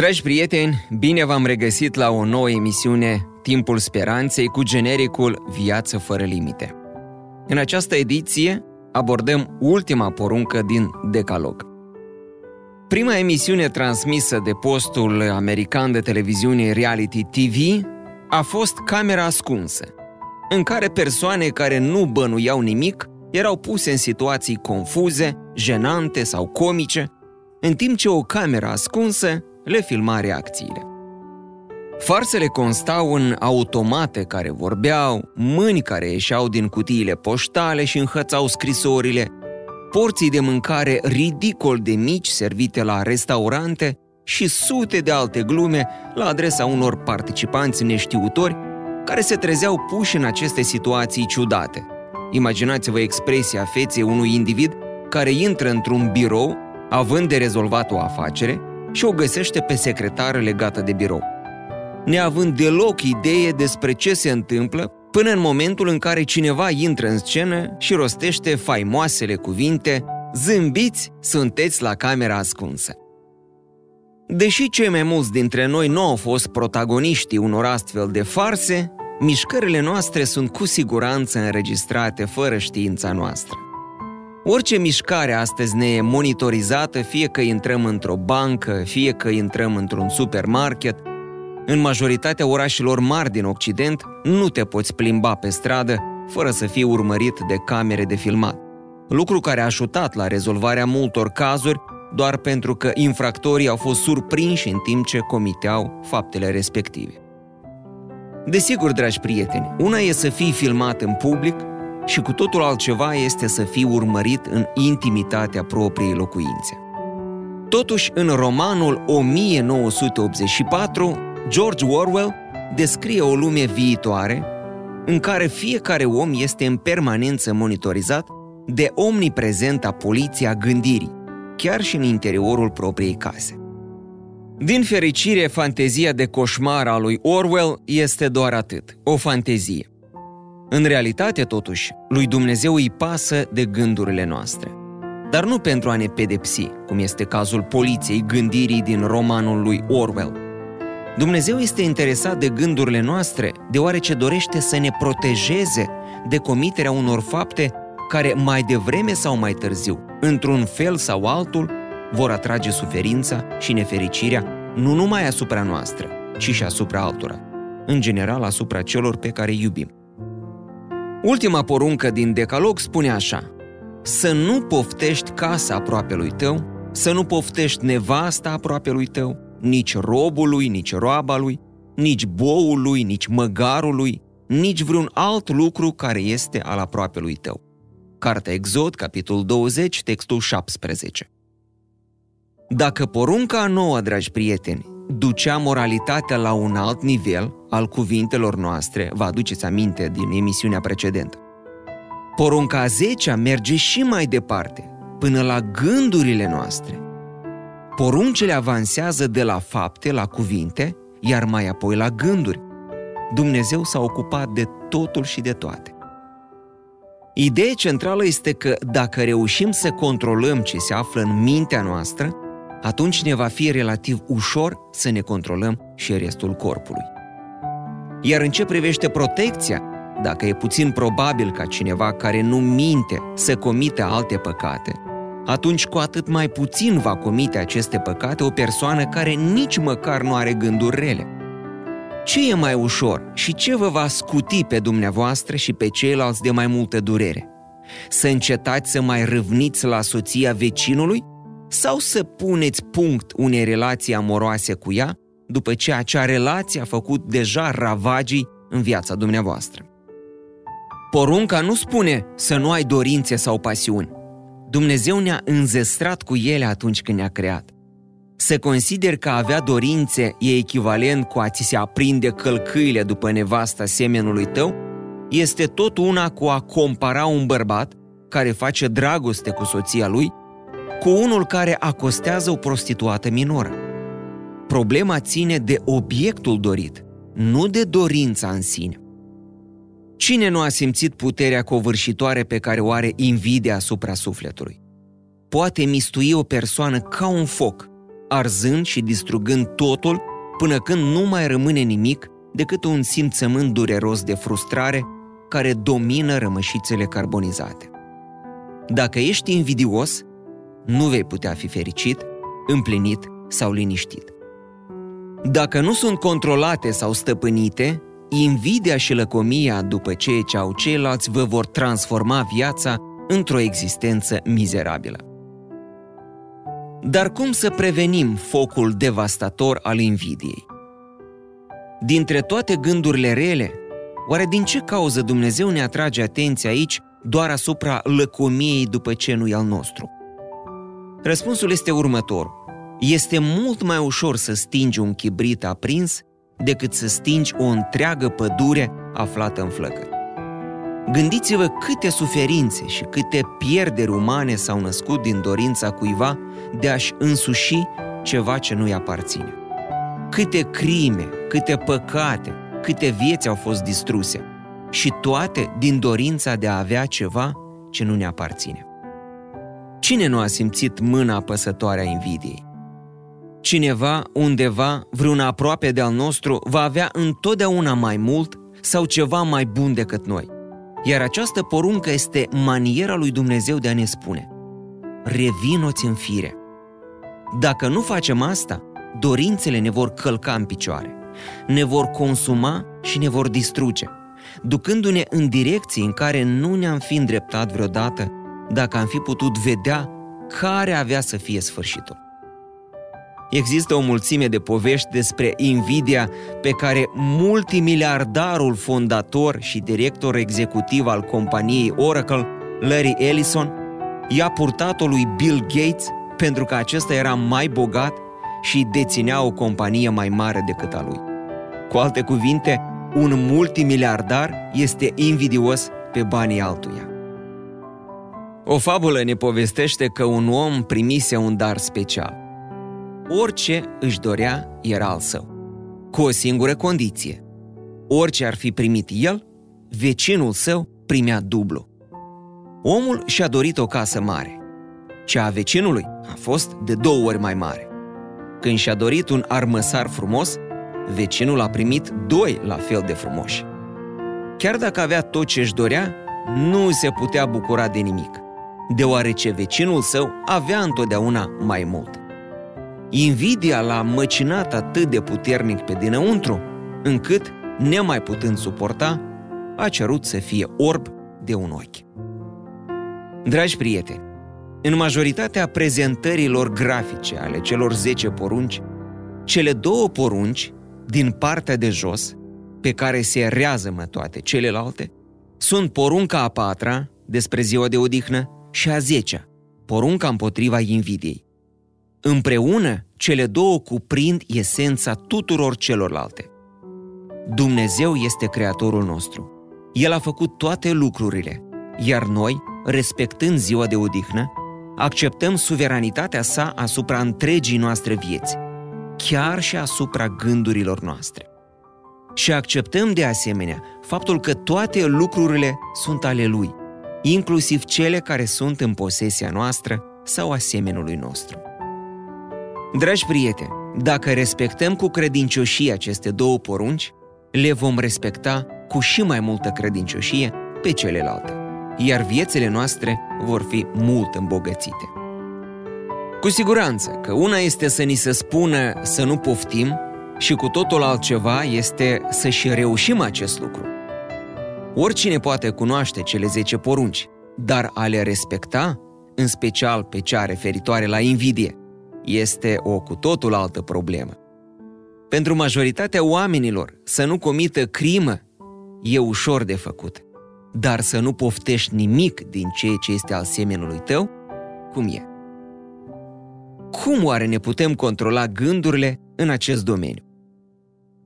Dragi prieteni, bine v-am regăsit la o nouă emisiune Timpul Speranței cu genericul Viață fără limite. În această ediție abordăm ultima poruncă din Decalog. Prima emisiune transmisă de postul american de televiziune Reality TV a fost Camera ascunsă, în care persoane care nu bănuiau nimic erau puse în situații confuze, jenante sau comice, în timp ce o cameră ascunsă le filma reacțiile. Farsele constau în automate care vorbeau, mâini care ieșeau din cutiile poștale și înhățau scrisorile, porții de mâncare ridicol de mici servite la restaurante și sute de alte glume la adresa unor participanți neștiutori care se trezeau puși în aceste situații ciudate. Imaginați-vă expresia feței unui individ care intră într-un birou având de rezolvat o afacere și o găsește pe secretară legată de birou. Neavând deloc idee despre ce se întâmplă, până în momentul în care cineva intră în scenă și rostește faimoasele cuvinte Zâmbiți, sunteți la camera ascunsă. Deși cei mai mulți dintre noi nu au fost protagoniștii unor astfel de farse, mișcările noastre sunt cu siguranță înregistrate fără știința noastră. Orice mișcare astăzi ne e monitorizată, fie că intrăm într-o bancă, fie că intrăm într-un supermarket. În majoritatea orașelor mari din Occident, nu te poți plimba pe stradă fără să fii urmărit de camere de filmat. Lucru care a ajutat la rezolvarea multor cazuri doar pentru că infractorii au fost surprinși în timp ce comiteau faptele respective. Desigur, dragi prieteni, una e să fii filmat în public și cu totul altceva este să fii urmărit în intimitatea propriei locuințe. Totuși, în romanul 1984, George Orwell descrie o lume viitoare în care fiecare om este în permanență monitorizat de omniprezenta poliția gândirii, chiar și în interiorul propriei case. Din fericire, fantezia de coșmar a lui Orwell este doar atât, o fantezie. În realitate, totuși, lui Dumnezeu îi pasă de gândurile noastre. Dar nu pentru a ne pedepsi, cum este cazul poliției gândirii din romanul lui Orwell. Dumnezeu este interesat de gândurile noastre, deoarece dorește să ne protejeze de comiterea unor fapte care mai devreme sau mai târziu, într-un fel sau altul, vor atrage suferința și nefericirea nu numai asupra noastră, ci și asupra altora, în general asupra celor pe care îi iubim. Ultima poruncă din Decalog spune așa, să nu poftești casa aproapelui tău, să nu poftești nevasta aproapelui tău, nici robului, nici roaba lui, nici boului, nici măgarului, nici vreun alt lucru care este al aproapelui tău. Cartea Exod, capitolul 20, textul 17. Dacă porunca nouă, dragi prieteni, ducea moralitatea la un alt nivel al cuvintelor noastre, vă aduceți aminte din emisiunea precedentă. Porunca a zecea merge și mai departe, până la gândurile noastre. Poruncele avansează de la fapte la cuvinte, iar mai apoi la gânduri. Dumnezeu s-a ocupat de totul și de toate. Ideea centrală este că dacă reușim să controlăm ce se află în mintea noastră, atunci ne va fi relativ ușor să ne controlăm și restul corpului. Iar în ce privește protecția, dacă e puțin probabil ca cineva care nu minte să comite alte păcate, atunci cu atât mai puțin va comite aceste păcate o persoană care nici măcar nu are gânduri rele. Ce e mai ușor și ce vă va scuti pe dumneavoastră și pe ceilalți de mai multă durere? Să încetați să mai râvniți la soția vecinului sau să puneți punct unei relații amoroase cu ea după ce acea relație a făcut deja ravagii în viața dumneavoastră. Porunca nu spune să nu ai dorințe sau pasiuni. Dumnezeu ne-a înzestrat cu ele atunci când ne-a creat. Să consider că a avea dorințe e echivalent cu a ți se aprinde călcâile după nevasta semenului tău, este tot una cu a compara un bărbat care face dragoste cu soția lui cu unul care acostează o prostituată minoră. Problema ține de obiectul dorit, nu de dorința în sine. Cine nu a simțit puterea covârșitoare pe care o are invidia asupra sufletului? Poate mistui o persoană ca un foc, arzând și distrugând totul până când nu mai rămâne nimic decât un simțământ dureros de frustrare care domină rămășițele carbonizate. Dacă ești invidios, nu vei putea fi fericit, împlinit sau liniștit. Dacă nu sunt controlate sau stăpânite, invidia și lăcomia după ceea ce au ceilalți vă vor transforma viața într-o existență mizerabilă. Dar cum să prevenim focul devastator al invidiei? Dintre toate gândurile rele, oare din ce cauză Dumnezeu ne atrage atenția aici doar asupra lăcomiei după ce nu al nostru? Răspunsul este următor. Este mult mai ușor să stingi un chibrit aprins decât să stingi o întreagă pădure aflată în flăcări. Gândiți-vă câte suferințe și câte pierderi umane s-au născut din dorința cuiva de a-și însuși ceva ce nu-i aparține. Câte crime, câte păcate, câte vieți au fost distruse și toate din dorința de a avea ceva ce nu ne aparține. Cine nu a simțit mâna apăsătoare a invidiei? Cineva, undeva, vreun aproape de al nostru, va avea întotdeauna mai mult sau ceva mai bun decât noi. Iar această poruncă este maniera lui Dumnezeu de a ne spune Revinoți în fire. Dacă nu facem asta, dorințele ne vor călca în picioare, ne vor consuma și ne vor distruge, ducându-ne în direcții în care nu ne-am fi îndreptat vreodată dacă am fi putut vedea care avea să fie sfârșitul. Există o mulțime de povești despre invidia pe care multimiliardarul fondator și director executiv al companiei Oracle, Larry Ellison, i-a purtat-o lui Bill Gates pentru că acesta era mai bogat și deținea o companie mai mare decât a lui. Cu alte cuvinte, un multimiliardar este invidios pe banii altuia. O fabulă ne povestește că un om primise un dar special. Orice își dorea era al său, cu o singură condiție. Orice ar fi primit el, vecinul său primea dublu. Omul și-a dorit o casă mare. Cea a vecinului a fost de două ori mai mare. Când și-a dorit un armăsar frumos, vecinul a primit doi la fel de frumoși. Chiar dacă avea tot ce își dorea, nu se putea bucura de nimic – deoarece vecinul său avea întotdeauna mai mult. Invidia l-a măcinat atât de puternic pe dinăuntru, încât, nemai putând suporta, a cerut să fie orb de un ochi. Dragi prieteni, în majoritatea prezentărilor grafice ale celor 10 porunci, cele două porunci, din partea de jos, pe care se rează toate celelalte, sunt porunca a patra, despre ziua de odihnă, și a zecea, porunca împotriva invidiei. Împreună, cele două cuprind esența tuturor celorlalte. Dumnezeu este Creatorul nostru. El a făcut toate lucrurile, iar noi, respectând ziua de odihnă, acceptăm suveranitatea sa asupra întregii noastre vieți, chiar și asupra gândurilor noastre. Și acceptăm de asemenea faptul că toate lucrurile sunt ale Lui, inclusiv cele care sunt în posesia noastră sau a semenului nostru. Dragi prieteni, dacă respectăm cu credincioșie aceste două porunci, le vom respecta cu și mai multă credincioșie pe celelalte, iar viețile noastre vor fi mult îmbogățite. Cu siguranță că una este să ni se spună să nu poftim și cu totul altceva este să și reușim acest lucru. Oricine poate cunoaște cele 10 porunci, dar a le respecta, în special pe cea referitoare la invidie, este o cu totul altă problemă. Pentru majoritatea oamenilor, să nu comită crimă e ușor de făcut, dar să nu poftești nimic din ceea ce este al semenului tău, cum e? Cum oare ne putem controla gândurile în acest domeniu?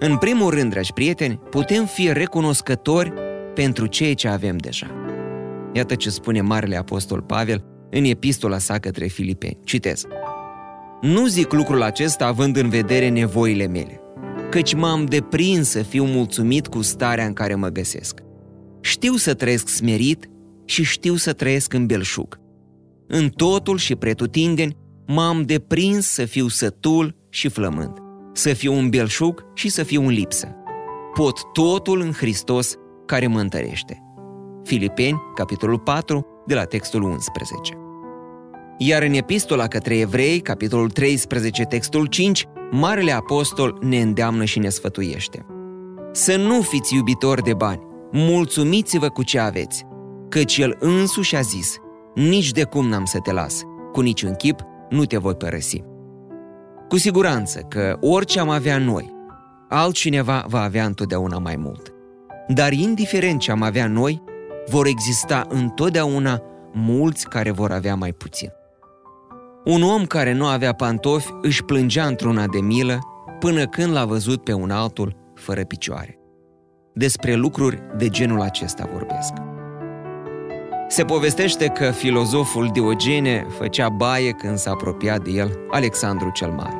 În primul rând, dragi prieteni, putem fi recunoscători pentru ceea ce avem deja. Iată ce spune Marele Apostol Pavel în epistola sa către Filipeni. Citez. Nu zic lucrul acesta având în vedere nevoile mele, căci m-am deprins să fiu mulțumit cu starea în care mă găsesc. Știu să trăiesc smerit și știu să trăiesc în belșug. În totul și pretutindeni m-am deprins să fiu sătul și flămând, să fiu un belșug și să fiu în lipsă. Pot totul în Hristos care mă întărește. Filipeni, capitolul 4, de la textul 11. Iar în epistola către evrei, capitolul 13, textul 5, Marele Apostol ne îndeamnă și ne sfătuiește. Să nu fiți iubitori de bani, mulțumiți-vă cu ce aveți, căci El însuși a zis, nici de cum n-am să te las, cu niciun chip nu te voi părăsi. Cu siguranță că orice am avea noi, altcineva va avea întotdeauna mai mult. Dar indiferent ce am avea noi, vor exista întotdeauna mulți care vor avea mai puțin. Un om care nu avea pantofi își plângea într-una de milă până când l-a văzut pe un altul fără picioare. Despre lucruri de genul acesta vorbesc. Se povestește că filozoful Diogene făcea baie când s-a apropiat de el Alexandru cel Mare.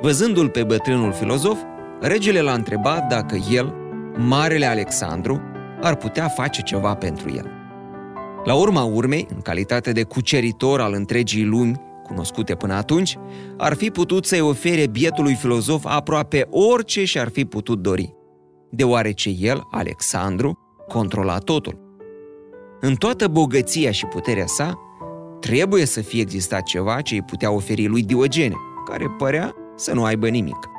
Văzându-l pe bătrânul filozof, regele l-a întrebat dacă el, Marele Alexandru, ar putea face ceva pentru el. La urma urmei, în calitate de cuceritor al întregii lumi, cunoscute până atunci, ar fi putut să-i ofere bietului filozof aproape orice și-ar fi putut dori, deoarece el, Alexandru, controla totul. În toată bogăția și puterea sa, trebuie să fie existat ceva ce îi putea oferi lui Diogene, care părea să nu aibă nimic.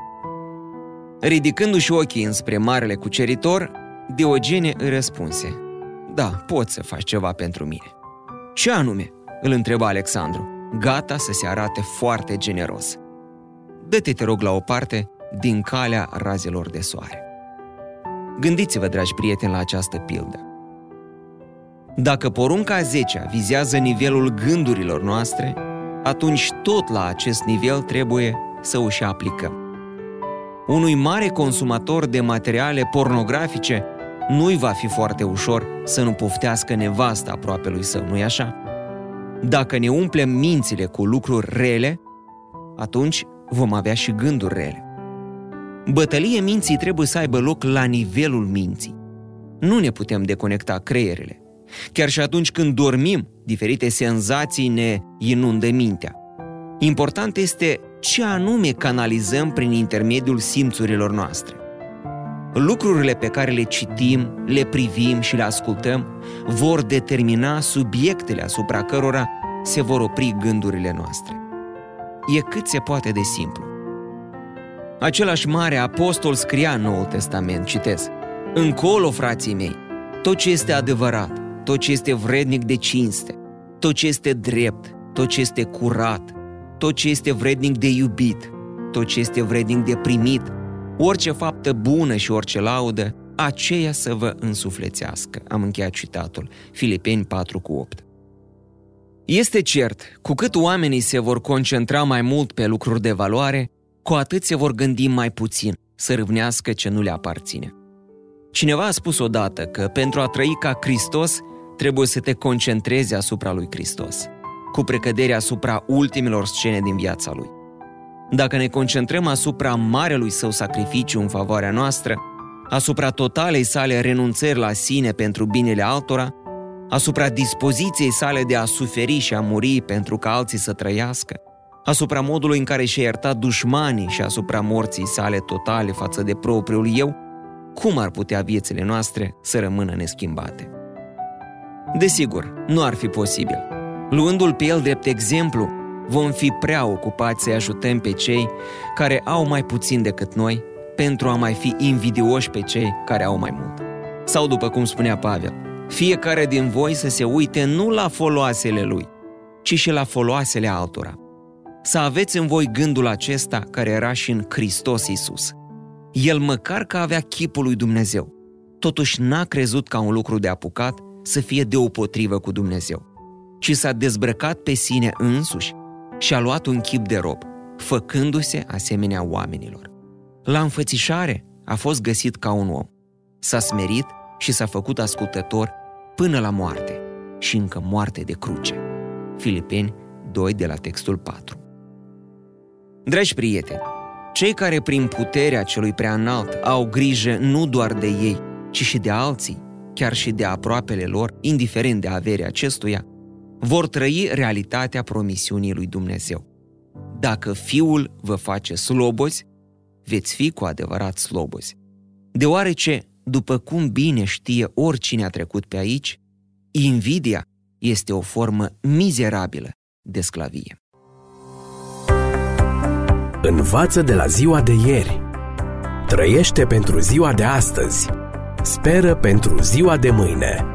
Ridicându-și ochii înspre marele cuceritor, Diogene îi răspunse, Da, poți să faci ceva pentru mine. Ce anume? îl întreba Alexandru, gata să se arate foarte generos. Dă-te, te rog, la o parte din calea razelor de soare. Gândiți-vă, dragi prieteni, la această pildă. Dacă porunca 10 vizează nivelul gândurilor noastre, atunci tot la acest nivel trebuie să o și aplicăm. Unui mare consumator de materiale pornografice nu-i va fi foarte ușor să nu poftească nevasta aproape lui său, nu-i așa? Dacă ne umplem mințile cu lucruri rele, atunci vom avea și gânduri rele. Bătălie minții trebuie să aibă loc la nivelul minții. Nu ne putem deconecta creierele. Chiar și atunci când dormim, diferite senzații ne inundă mintea. Important este ce anume canalizăm prin intermediul simțurilor noastre. Lucrurile pe care le citim, le privim și le ascultăm vor determina subiectele asupra cărora se vor opri gândurile noastre. E cât se poate de simplu. Același mare apostol scria în Noul Testament, citez, Încolo, frații mei, tot ce este adevărat, tot ce este vrednic de cinste, tot ce este drept, tot ce este curat, tot ce este vrednic de iubit, tot ce este vrednic de primit, orice faptă bună și orice laudă, aceea să vă însuflețească. Am încheiat citatul. Filipeni 4 cu 8. Este cert, cu cât oamenii se vor concentra mai mult pe lucruri de valoare, cu atât se vor gândi mai puțin să râvnească ce nu le aparține. Cineva a spus odată că pentru a trăi ca Hristos trebuie să te concentrezi asupra lui Hristos, cu precădere asupra ultimelor scene din viața lui. Dacă ne concentrăm asupra marelui său sacrificiu în favoarea noastră, asupra totalei sale renunțări la sine pentru binele altora, asupra dispoziției sale de a suferi și a muri pentru ca alții să trăiască, asupra modului în care și-a iertat dușmanii și asupra morții sale totale față de propriul eu, cum ar putea viețile noastre să rămână neschimbate? Desigur, nu ar fi posibil. Luându-l pe el drept exemplu, vom fi prea ocupați să ajutăm pe cei care au mai puțin decât noi pentru a mai fi invidioși pe cei care au mai mult. Sau după cum spunea Pavel, fiecare din voi să se uite nu la foloasele lui, ci și la foloasele altora. Să aveți în voi gândul acesta care era și în Hristos Isus. El măcar că avea chipul lui Dumnezeu, totuși n-a crezut ca un lucru de apucat să fie deopotrivă cu Dumnezeu, ci s-a dezbrăcat pe sine însuși și a luat un chip de rob, făcându-se asemenea oamenilor. La înfățișare a fost găsit ca un om. S-a smerit și s-a făcut ascultător până la moarte și încă moarte de cruce. Filipeni 2 de la textul 4. Dragi prieteni, cei care prin puterea celui prea înalt au grijă nu doar de ei, ci și de alții, chiar și de aproapele lor, indiferent de averea acestuia, vor trăi realitatea promisiunii lui Dumnezeu. Dacă Fiul vă face slobozi, veți fi cu adevărat slobozi. Deoarece, după cum bine știe oricine a trecut pe aici, invidia este o formă mizerabilă de sclavie. Învață de la ziua de ieri. Trăiește pentru ziua de astăzi. Speră pentru ziua de mâine.